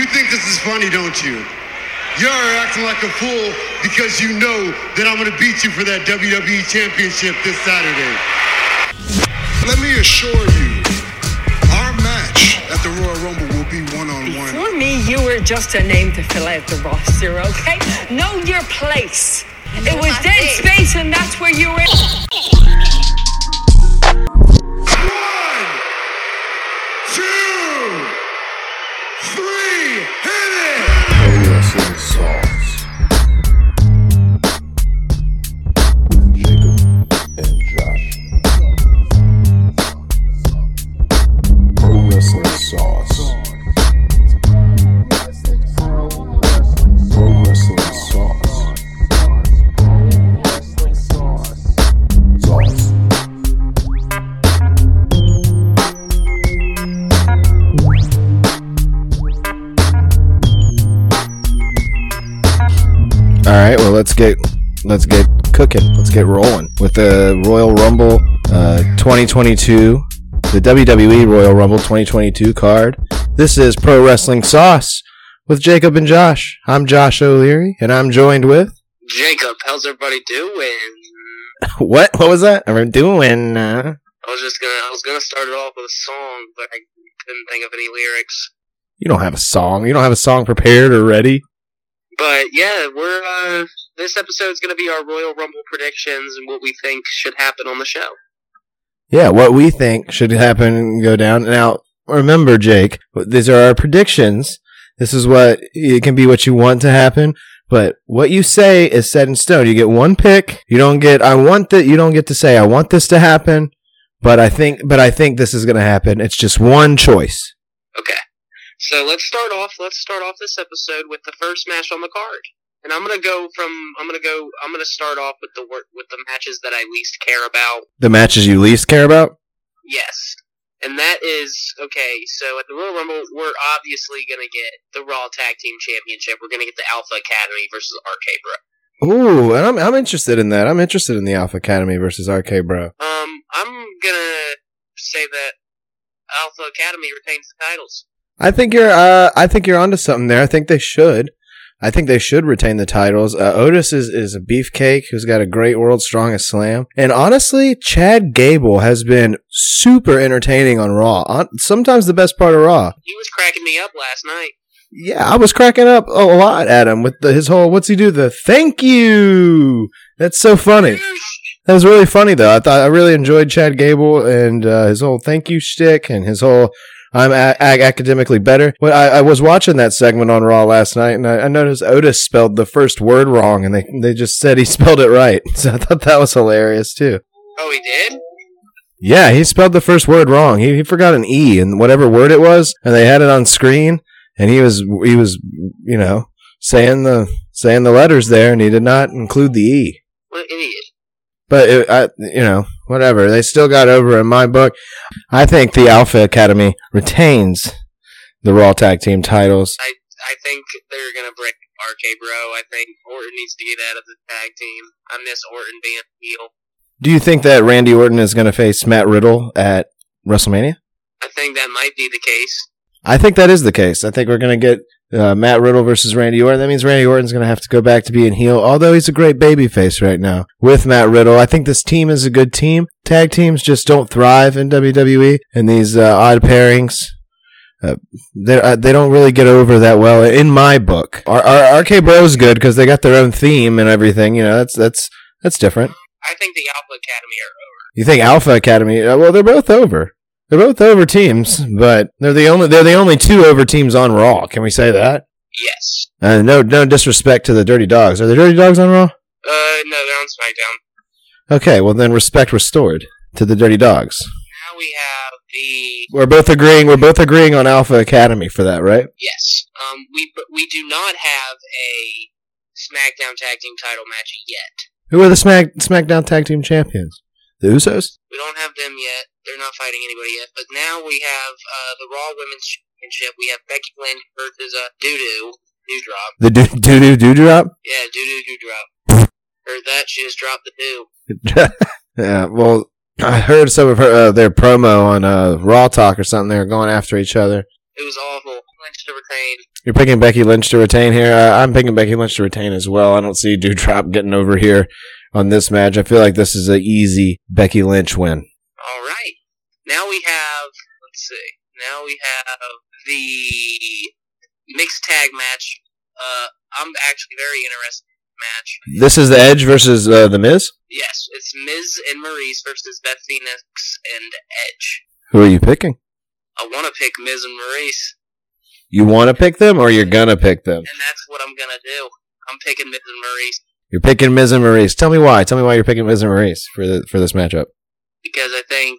You think this is funny, don't you? You're acting like a fool because you know that I'm going to beat you for that WWE Championship this Saturday. Let me assure you, our match at the Royal Rumble will be one on one. For me, you were just a name to fill out the roster, okay? Know your place. It was dead space, and that's where you were. get let's get cooking. Let's get rolling with the Royal Rumble uh, 2022, the WWE Royal Rumble 2022 card. This is Pro Wrestling Sauce with Jacob and Josh. I'm Josh O'Leary, and I'm joined with Jacob, how's everybody doing? what? What was that? I'm doing. Uh, I was just gonna, I was gonna start it off with a song, but I couldn't think of any lyrics. you don't have a song. You don't have a song prepared or ready. But yeah, we're uh, this episode is gonna be our Royal Rumble predictions and what we think should happen on the show. Yeah, what we think should happen and go down. Now, remember, Jake, these are our predictions. This is what it can be what you want to happen, but what you say is set in stone. You get one pick. You don't get I want that you don't get to say I want this to happen, but I think but I think this is going to happen. It's just one choice. Okay, so let's start off. Let's start off this episode with the first match on the card, and I'm gonna go from. I'm gonna go. I'm gonna start off with the work with the matches that I least care about. The matches you least care about? Yes. And that is okay. So at the Royal Rumble, we're obviously gonna get the Raw Tag Team Championship. We're gonna get the Alpha Academy versus RK Bro. Ooh, and I'm I'm interested in that. I'm interested in the Alpha Academy versus RK Bro. Um, I'm gonna say that Alpha Academy retains the titles. I think you're. Uh, I think you're onto something there. I think they should. I think they should retain the titles. Uh, Otis is, is a beefcake who's got a great world's strongest slam. And honestly, Chad Gable has been super entertaining on Raw. On, sometimes the best part of Raw. He was cracking me up last night. Yeah, I was cracking up a lot at him with the, his whole what's he do? The thank you. That's so funny. That was really funny though. I thought I really enjoyed Chad Gable and uh, his whole thank you shtick and his whole I'm a- a- academically better. Well, I, I was watching that segment on Raw last night, and I, I noticed Otis spelled the first word wrong, and they they just said he spelled it right. So I thought that was hilarious too. Oh, he did. Yeah, he spelled the first word wrong. He, he forgot an e in whatever word it was, and they had it on screen, and he was he was you know saying the saying the letters there, and he did not include the e. What an idiot. But it, I, you know, whatever. They still got over in my book. I think the Alpha Academy retains the Raw Tag Team titles. I I think they're gonna break RK Bro. I think Orton needs to get out of the tag team. I miss Orton being heel. Do you think that Randy Orton is going to face Matt Riddle at WrestleMania? I think that might be the case. I think that is the case. I think we're going to get uh, Matt Riddle versus Randy Orton. That means Randy Orton's going to have to go back to being heel, although he's a great babyface right now with Matt Riddle. I think this team is a good team. Tag teams just don't thrive in WWE, and these uh, odd pairings. Uh, they uh, they don't really get over that well in my book. Our, our RK Bros good because they got their own theme and everything. You know that's that's that's different. I think the Alpha Academy are over. You think Alpha Academy? uh, Well, they're both over. They're both over teams, but they're the only they're the only two over teams on Raw. Can we say that? Yes. Uh, no, no disrespect to the Dirty Dogs. Are the Dirty Dogs on Raw? Uh, no, they're on SmackDown. Okay, well then respect restored to the Dirty Dogs. Now we have the We're both agreeing. We're both agreeing on Alpha Academy for that, right? yes. Um, we but we do not have a SmackDown Tag Team title match yet. Who are the Smack SmackDown Tag Team Champions? The Usos. We don't have them yet. They're not fighting anybody yet. But now we have uh, the Raw Women's Championship. We have Becky Lynch versus uh, Doodoo Doudrop. The doo doo doo doo drop. Yeah, Doodoo Doudrop. Heard that? She just dropped the do. yeah. Well, I heard some of her uh, their promo on uh, Raw Talk or something. They were going after each other. It was awful. Lynch to retain. You're picking Becky Lynch to retain here. Uh, I'm picking Becky Lynch to retain as well. I don't see Doudrop getting over here on this match. I feel like this is an easy Becky Lynch win. All right. Now we have. Let's see. Now we have the mixed tag match. Uh, I'm actually very interested in the match. This is the Edge versus uh, the Miz. Yes, it's Miz and Maurice versus Beth Phoenix and Edge. Who are you picking? I want to pick Miz and Maurice, You want to pick them, or you're gonna pick them? and that's what I'm gonna do. I'm picking Miz and Maurice You're picking Miz and Maurice. Tell me why. Tell me why you're picking Miz and Maurice for the, for this matchup. because I think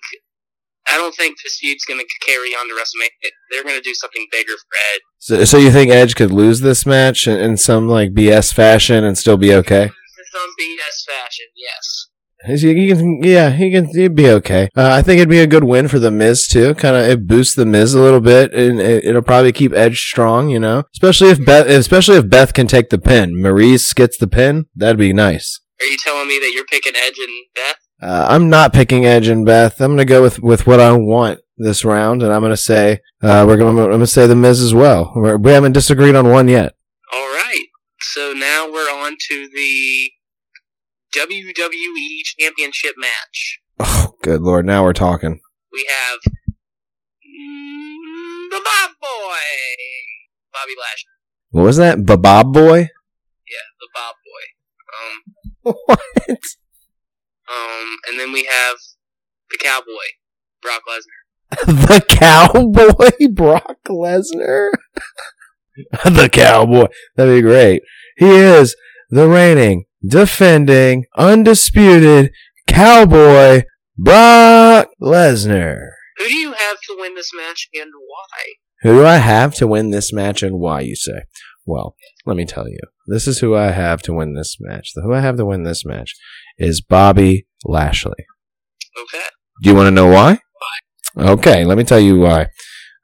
I don't think this feud's gonna carry on to WrestleMania. They're gonna do something bigger for Edge. So, so you think Edge could lose this match in, in some like BS fashion and still be okay? In some BS fashion, yes. He, can, yeah, he can. He'd be okay. Uh, I think it'd be a good win for the Miz too. Kind of, it boosts the Miz a little bit, and it, it'll probably keep Edge strong. You know, especially if Beth, especially if Beth can take the pin. Maurice gets the pin. That'd be nice. Are you telling me that you're picking Edge and Beth? Uh, I'm not picking Edge and Beth. I'm gonna go with with what I want this round, and I'm gonna say uh, we're gonna I'm gonna say the Miz as well. We're, we haven't disagreed on one yet. All right. So now we're on to the WWE Championship match. Oh, good lord! Now we're talking. We have mm, the Bob Boy, Bobby Lashley. What was that? The Bob boy? Yeah, the Bob Boy. Um, what? Um, and then we have the Cowboy, Brock Lesnar. the cowboy Brock Lesnar. the cowboy. That'd be great. He is the reigning, defending, undisputed cowboy Brock Lesnar. Who do you have to win this match and why? Who do I have to win this match and why, you say? Well, let me tell you. This is who I have to win this match. The who I have to win this match is Bobby Lashley. Okay. Do you want to know why? Why? Okay, let me tell you why.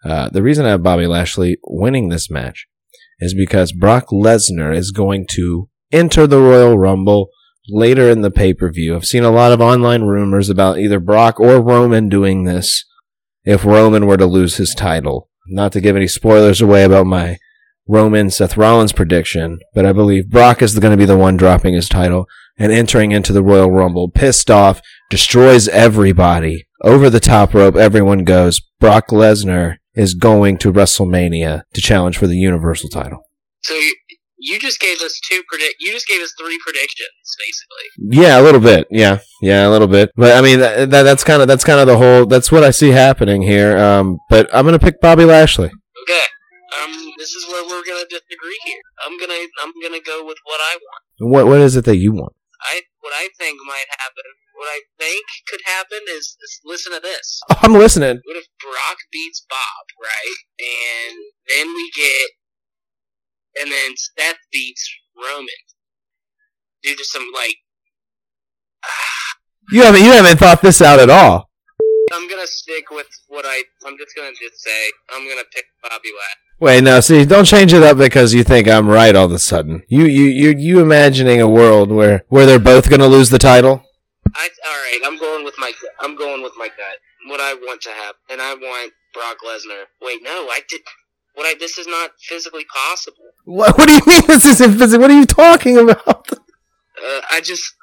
Uh, the reason I have Bobby Lashley winning this match is because Brock Lesnar is going to enter the Royal Rumble later in the pay per view. I've seen a lot of online rumors about either Brock or Roman doing this if Roman were to lose his title. Not to give any spoilers away about my Roman Seth Rollins prediction, but I believe Brock is going to be the one dropping his title and entering into the Royal Rumble, pissed off, destroys everybody. Over the top rope, everyone goes. Brock Lesnar is going to WrestleMania to challenge for the Universal title. So you, you just gave us two predict. You just gave us three predictions, basically. Yeah, a little bit. Yeah, yeah, a little bit. But I mean, that, that, that's kind of that's kind of the whole. That's what I see happening here. Um, but I'm gonna pick Bobby Lashley. Okay. Um, this is where we're gonna disagree here. I'm gonna I'm gonna go with what I want. What what is it that you want? I what I think might happen. What I think could happen is, is listen to this. I'm listening. What if Brock beats Bob, right? And then we get, and then Seth beats Roman due to some like. You haven't you haven't thought this out at all. I'm gonna stick with what I. I'm just gonna just say I'm gonna pick Bobby Lashley. Wait, no, see, don't change it up because you think I'm right all of a sudden. You you you you imagining a world where where they're both gonna lose the title? I all right. I'm going with my. I'm going with my gut. What I want to have, and I want Brock Lesnar. Wait, no, I did. What I this is not physically possible. What, what do you mean this isn't physical? What are you talking about? Uh, I just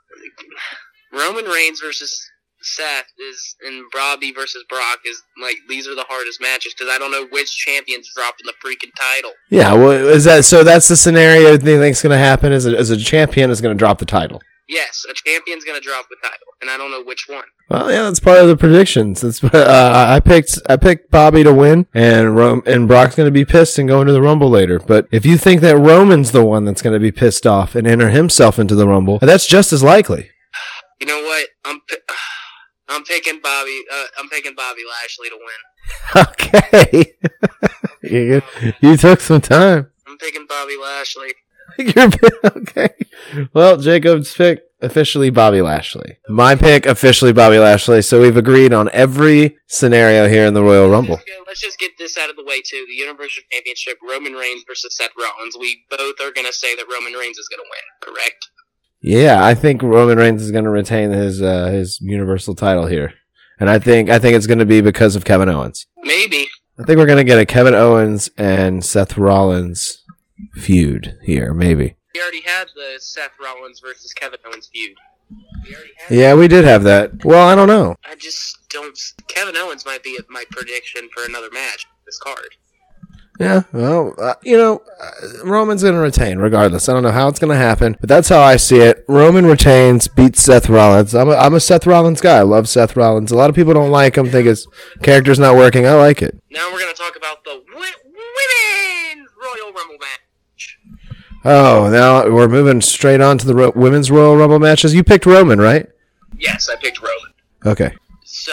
Roman Reigns versus Seth is and Robbie versus Brock is like these are the hardest matches because I don't know which champion's dropping the freaking title. Yeah, well, is that so? That's the scenario you think's going to happen. Is a, is a champion is going to drop the title? Yes, a champion's gonna drop the title, and I don't know which one. Well, yeah, that's part of the predictions. That's uh, I picked I picked Bobby to win, and Rom- and Brock's going to be pissed and go into the Rumble later. But if you think that Roman's the one that's going to be pissed off and enter himself into the Rumble, that's just as likely. You know what? I'm pi- I'm picking Bobby. Uh, I'm picking Bobby Lashley to win. Okay, you, took some time. I'm picking Bobby Lashley. Your pick, okay. Well, Jacob's pick officially Bobby Lashley. My pick officially Bobby Lashley. So we've agreed on every scenario here in the Royal Rumble. Let's, just get this out of the way too. The Universal Championship: Roman Reigns versus Seth Rollins. We both are gonna say that Roman Reigns is gonna win. Correct? Yeah, I think Roman Reigns is going to retain his uh, his Universal title here, and I think I think it's going to be because of Kevin Owens. Maybe. I think we're gonna get a Kevin Owens and Seth Rollins feud here, maybe. We already had the Seth Rollins versus Kevin Owens feud. We Yeah, we did have that. Well, I don't know. I just don't. Kevin Owens might be my prediction for another match. This card. Yeah, well, uh, you know, uh, Roman's going to retain regardless. I don't know how it's going to happen, but that's how I see it. Roman retains, beats Seth Rollins. I'm a, I'm a Seth Rollins guy. I love Seth Rollins. A lot of people don't like him, think his character's not working. I like it. Now we're gonna talk about the wi- women's Royal Rumble match. Oh, now we're moving straight on to the Ro- women's Royal Rumble matches. You picked Roman, right? Yes, I picked Roman. Okay. So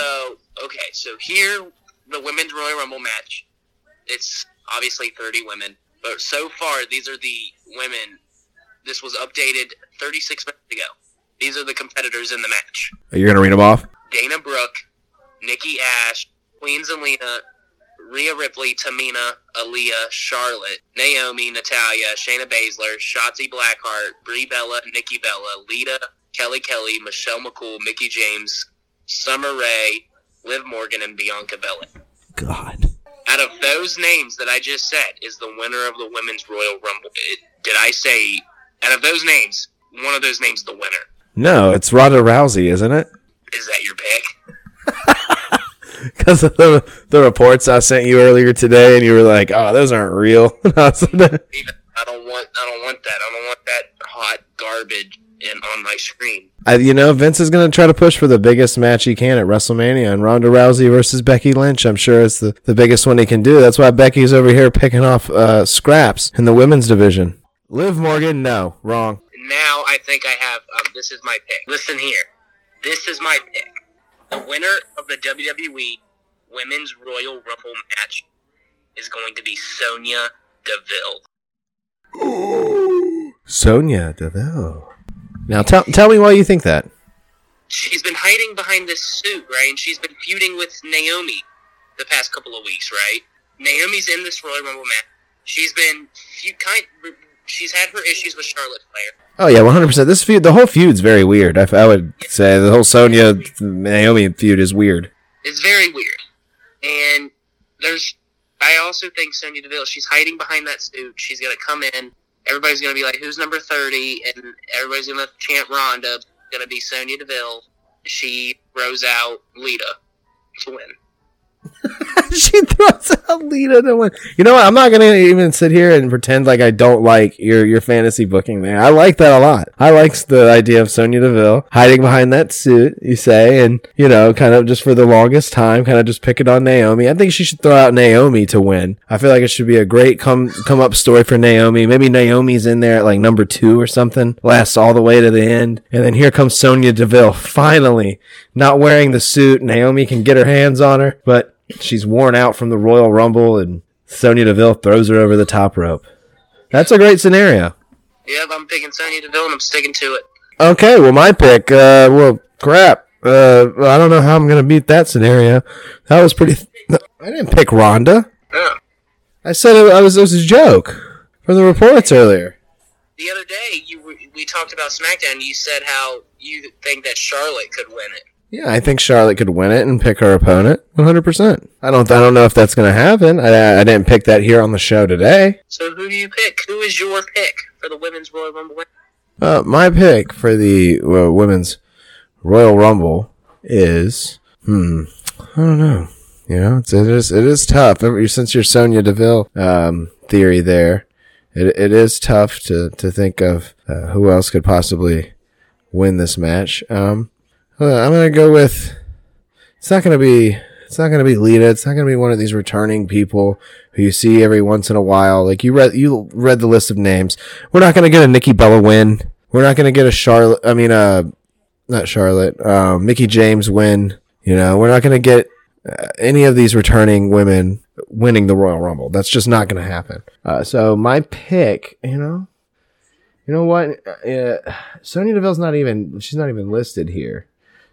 okay, so here the women's Royal Rumble match. It's obviously 30 women, but so far these are the women. This was updated 36 minutes ago. These are the competitors in the match: Are You're going to read them off? Dana Brooke, Nikki Ash, Queen Zelina, Rhea Ripley, Tamina, Aliyah, Charlotte, Naomi, Natalya, Shayna Baszler, Shotzi Blackheart, Brie Bella, Nikki Bella, Lita, Kelly Kelly, Michelle McCool, Mickie James, Summer Rae, Liv Morgan, and Bianca Belair. God. Out of those names that I just said, is the winner of the Women's Royal Rumble. It, did I say, out of those names, one of those names is the winner? No, it's Ronda Rousey, isn't it? Is that your pick? Because of the, the reports I sent you earlier today, and you were like, oh, those aren't real. And I was like, Even, I don't want. I don't want that. I don't want that hot garbage in on my screen. I, you know, Vince is going to try to push for the biggest match he can at WrestleMania, and Ronda Rousey versus Becky Lynch. I'm sure it's the, the biggest one he can do. That's why Becky's over here picking off uh, scraps in the women's division. Liv Morgan, no, wrong. Now I think I have. Um, this is my pick. Listen here. This is my pick. The winner of the WWE Women's Royal Rumble match is going to be Sonya Deville. Sonya Deville. Now tell tell me why you think that. She's been hiding behind this suit, right? And she's been feuding with Naomi the past couple of weeks, right? Naomi's in this Royal Rumble match. She's been feud kind. She's had her issues with Charlotte Flair. Oh yeah, 100. percent This feud, the whole feud's very weird. I, I would say the whole Sonya Naomi feud is weird. It's very weird. And there's, I also think Sonya Deville, she's hiding behind that suit. She's going to come in. Everybody's to be like, who's number 30? And everybody's to chant Ronda. To be Sonya Deville. She throws out Lita to win. she throws out Lita to win. You know what? I'm not gonna even sit here and pretend like I don't like your your fantasy booking there. I like that a lot. I like the idea of Sonya Deville hiding behind that suit, you say, and you know, kind of just for the longest time, kind of just picking on Naomi. I think she should throw out Naomi to win. I feel like it should be a great come come up story for Naomi. Maybe Naomi's in there at like number two or something, lasts all the way to the end, and then here comes Sonya Deville finally not wearing the suit. Naomi can get her hands on her, but she's worn out from the Royal Rumble, and Sonya Deville throws her over the top rope. That's a great scenario. Yep, I'm picking Sonya Deville and I'm sticking to it. Okay, well, my pick, uh, well, crap. Uh, I don't know how I'm going to beat that scenario. That was pretty. Th- I didn't pick Ronda. Yeah. I said it, I was, it was a joke from the reports earlier. The other day, you we talked about SmackDown. You said how you think that Charlotte could win it. Yeah, I think Charlotte could win it and pick her opponent 100%. I don't I don't know if that's going to happen. I, I didn't pick that here on the show today. So who do you pick? Who is your pick for the Women's Royal Rumble? Uh, my pick for the uh, women's Royal Rumble is hmm, I don't know. You know, it's, it is it is tough. Since your Sonya Deville um, theory there, it it is tough to to think of uh, who else could possibly win this match. Um, uh, I'm gonna go with. It's not gonna be. It's not gonna be Lita. It's not gonna be one of these returning people who you see every once in a while. Like you read, you read the list of names. We're not gonna get a Nikki Bella win. We're not gonna get a Charlotte. I mean, uh, not Charlotte. Um, Mickie James win. You know, we're not gonna get uh, any of these returning women winning the Royal Rumble. That's just not gonna happen. Uh, so my pick, you know, you know what? Uh, Sonya Deville's not even. She's not even listed here.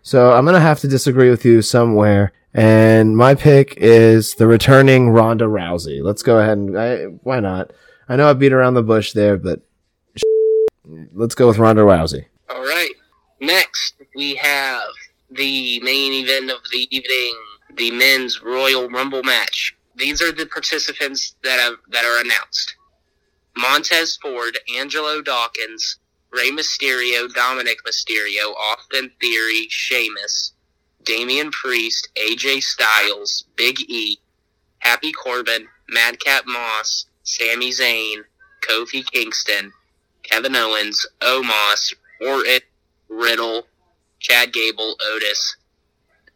So I'm gonna have to disagree with you somewhere. And my pick is the returning Ronda Rousey. Let's go ahead and I, why not? I know I beat around the bush there, but let's go with Ronda Rousey. All right. Next, we have the main event of the evening, the men's Royal Rumble match. these are the participants that have that are announced: Montez Ford, Angelo Dawkins, Rey Mysterio, Dominic Mysterio, Austin Theory, Sheamus, Damian Priest, AJ Styles, Big E, Happy Corbin, Madcap Moss, Sami Zayn, Kofi Kingston, Kevin Owens, Omos, Orton, Riddle, Chad Gable, Otis,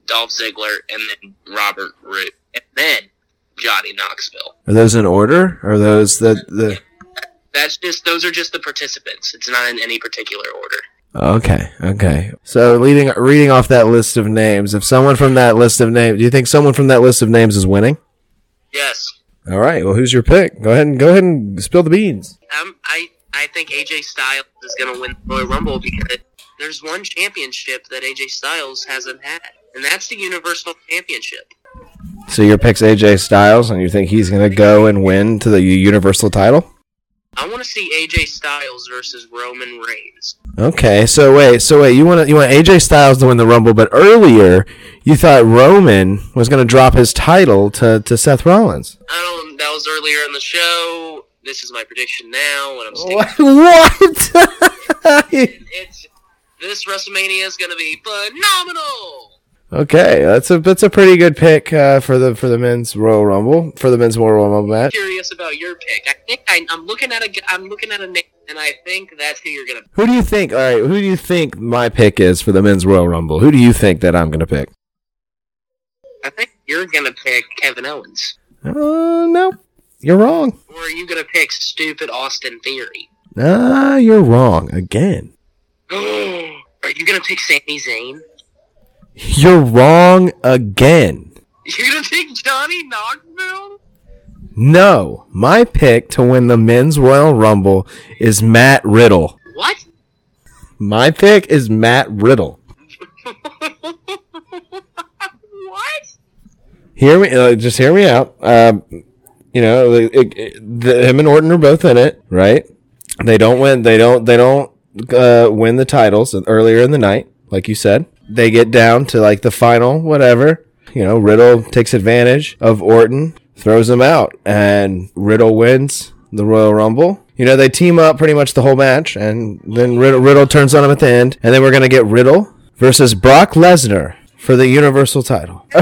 Dolph Ziggler, and then Robert Roode, and then Johnny Knoxville. Are those in order? Are those the the? That's just those are just the participants. It's not in any particular order. Okay, okay. So leading reading off that list of names, if someone from that list of names, do you think someone from that list of names is winning? Yes. All right. Well, who's your pick? Go ahead and go ahead and spill the beans. Um, I I think AJ Styles is going to win the Royal Rumble because there's one championship that AJ Styles hasn't had, and that's the Universal Championship. So your pick's AJ Styles, and you think he's going to go and win to the Universal title? I want to see AJ Styles versus Roman Reigns. Okay. So wait. So wait. You want you want AJ Styles to win the Rumble, but earlier you thought Roman was going to drop his title to to Seth Rollins. I don't. That was earlier in the show. This is my prediction now, and I'm sticking. What? It's this WrestleMania is going to be phenomenal. Okay, that's a that's a pretty good pick uh, for the for the men's Royal Rumble for the men's Royal Rumble match. Curious about your pick. I think I, I'm looking at a. I'm looking at a name, and I think that's who you're going to. Who do you think? All right, who do you think my pick is for the men's Royal Rumble? Who do you think that I'm going to pick? I think you're going to pick Kevin Owens, Uh, no, you're wrong. or are you going to pick stupid Austin Theory? Ah, you're wrong again. Are you gonna pick Sami Zayn? You're wrong again. You're gonna pick Johnny Knoxville? No, my pick to win the men's Royal Rumble is Matt Riddle. What? My pick is Matt Riddle. what? Hear me, uh, just hear me out. Um, you know, it, it, the, him and Orton are both in it, right? They don't win. They don't. They don't uh, win the titles earlier in the night, like you said. They get down to like the final, whatever. You know, Riddle takes advantage of Orton, throws him out, and Riddle wins the Royal Rumble. You know, they team up pretty much the whole match, and then Riddle, Riddle turns on him at the end, and then we're gonna get Riddle versus Brock Lesnar for the Universal title.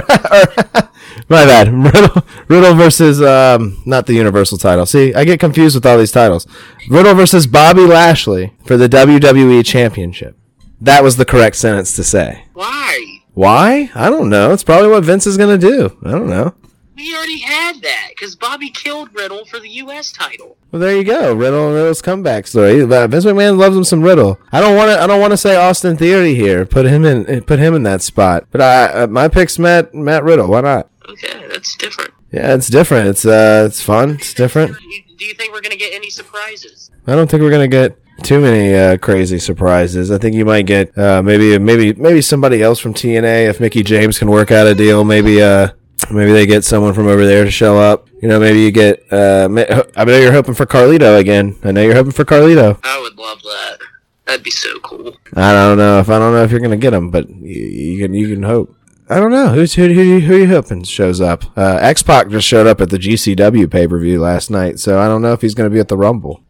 My bad. Riddle, Riddle versus um, not the Universal title. See, I get confused with all these titles. Riddle versus Bobby Lashley for the WWE Championship. That was the correct sentence to say. Why? Why? I don't know. It's probably what Vince is gonna do. I don't know. We already had that because Bobby killed Riddle for the U.S. title. Well, there you go. Riddle, and Riddle's comeback story. But Vince McMahon loves him some Riddle. I don't want to. I don't want to say Austin Theory here. Put him in. Put him in that spot. But I, uh, my pick's Matt Matt Riddle. Why not? Okay, that's different. Yeah, it's different. It's uh, it's fun. It's different. Do you think we're gonna get any surprises? I don't think we're gonna get too many uh, crazy surprises. I think you might get uh, maybe maybe maybe somebody else from TNA if Mickie James can work out a deal. Maybe uh maybe they get someone from over there to show up. You know, maybe you get. Uh, I know you're hoping for Carlito again. I know you're hoping for Carlito. I would love that. That'd be so cool. I don't know if I don't know if you're gonna get him, but you, you can you can hope. I don't know who's who who, who you hoping shows up. Uh, X Pac just showed up at the GCW pay per view last night, so I don't know if he's gonna be at the Rumble.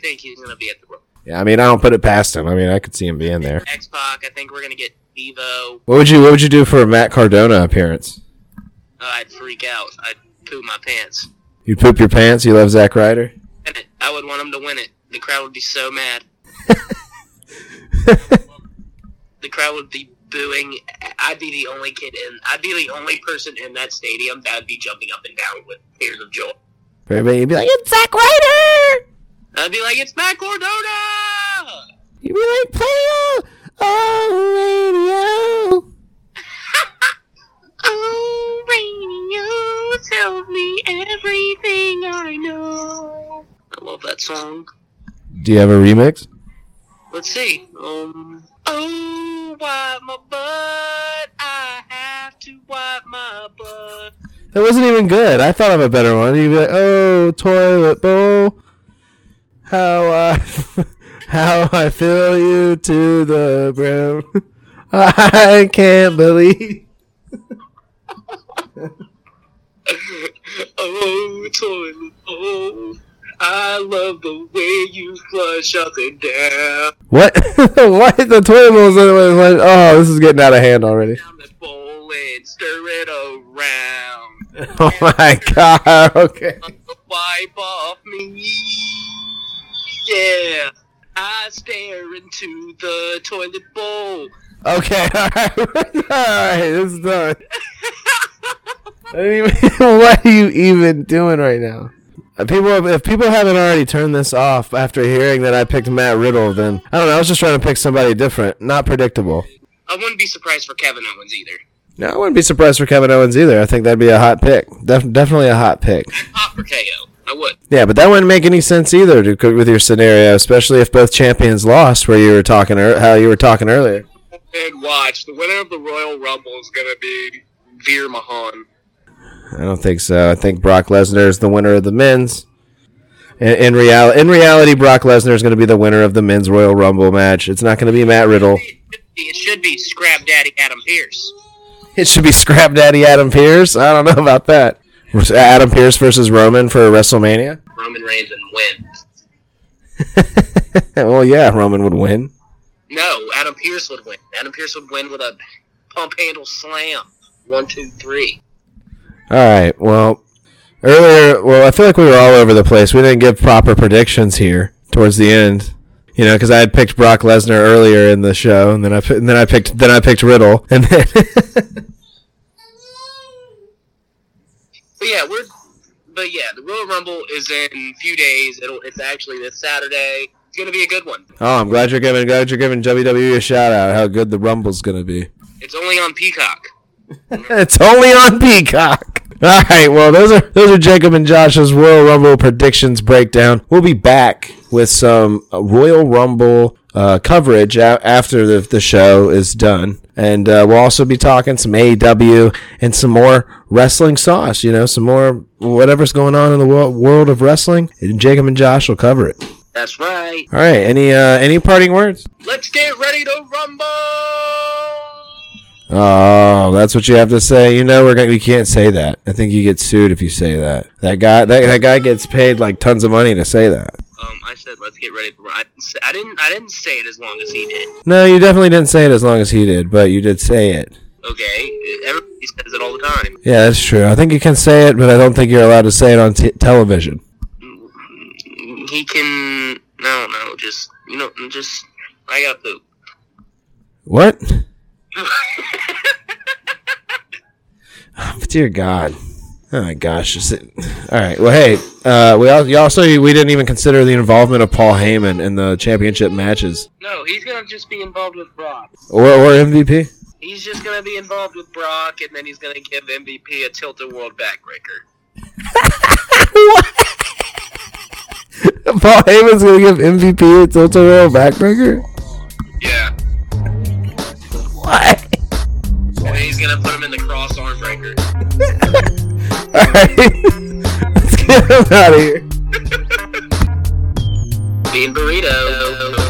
Think he's gonna be at the Yeah, I mean I don't put it past him. I mean I could see him being there. X Pac. I think we're gonna get Devo. What would you What would you do for a Matt Cardona appearance? Uh, I'd freak out. I'd poop my pants. You'd poop your pants. You love Zack Ryder. I would want him to win it. The crowd would be so mad. the crowd would be booing. I'd be the only kid in. I'd be the only person in that stadium that would be jumping up and down with tears of joy. Everybody would be like, "It's Zack Ryder." I'd be like, "It's Matt Cardona!" You'd be like, "Play on radio." Oh, radio tells me everything I know. I love that song. Do you have a remix? Let's see. Um. Oh, wipe my butt. I have to wipe my butt. That wasn't even good. I thought of a better one. You'd be like, "Oh, toilet bowl, how I, how I fill you to the brim. I can't believe." oh, toilet bowl. I love the way you flush up and down. What? what? The toilet bowl Oh, this is getting out of hand already. Down the bowl and stir it around. Oh my god. Okay. Wipe off me. Yeah. I stare into the toilet bowl. Okay. All right. all right. This is done. I don't what are you even doing right now? Uh, People, if people haven't already turned this off after hearing that I picked Matt Riddle, then I don't know. I was just trying to pick somebody different, not predictable. I wouldn't be surprised for Kevin Owens either. No, I wouldn't be surprised for Kevin Owens either. I think that'd be a hot pick. Def- definitely a hot pick. Pop for KO. I would. Yeah, but that wouldn't make any sense either to with your scenario, especially if both champions lost, where you were talking how you were talking earlier. And watch, the winner of the Royal Rumble is going to be Veer Mahaan. I don't think so. I think Brock Lesnar is the winner of the men's. In, in reality, in reality, Brock Lesnar is going to be the winner of the men's Royal Rumble match. It's not going to be Matt Riddle. It should be Scrap Daddy Adam Pearce. It should be Scrap Daddy Adam Pearce. I don't know about that. Adam Pearce versus Roman for WrestleMania. Roman Reigns and win. well, yeah, Roman would win. No, Adam Pearce would win. Adam Pearce would win with a pump handle slam. One, two, three. All right. Well, earlier, well, I feel like we were all over the place. We didn't give proper predictions here towards the end. You know, because I had picked Brock Lesnar earlier in the show, and then I and then I picked then I picked Riddle, and then But yeah, we're. But yeah, the Royal Rumble is in a few days. It'll. It's actually this Saturday. It's gonna be a good one. oh, I'm glad you're giving glad you're giving WWE a shout out. How good the Rumble's gonna be. It's only on Peacock. It's only on Peacock. All right, well, those are those are Jacob and Josh's Royal Rumble predictions breakdown. We'll be back with some Royal Rumble uh, coverage a- after the, the show is done, and uh, we'll also be talking some AEW and some more wrestling sauce. You know, some more whatever's going on in the wo- world of wrestling. And Jacob and Josh will cover it. That's right. All right, any uh, any parting words? Let's get ready to rumble. Oh, that's what you have to say. You know, we're gonna, we can't say that. I think you get sued if you say that. That guy, that, that guy gets paid like tons of money to say that. Um, I said let's get ready to. I didn't. I didn't. I didn't say it as long as he did. No, you definitely didn't say it as long as he did, but you did say it. Okay, everybody says it all the time. Yeah, that's true. I think you can say it, but I don't think you're allowed to say it on t- television. He can. No, no, just you know, just I gotta poop. What? Oh, dear God. Oh my gosh. Just, all right. Well, hey, uh, we also, also we didn't even consider the involvement of Paul Heyman in the championship matches No, he's gonna just be involved with Brock. or or MVP. He's just gonna be involved with Brock, and then he's gonna give MVP a tilted world backbreaker. what? Paul Heyman's gonna give MVP a Total Royal backbreaker. Yeah. What? And he's gonna put him in the cross arm breaker. Alright. Let's get him out of here. Bean burrito.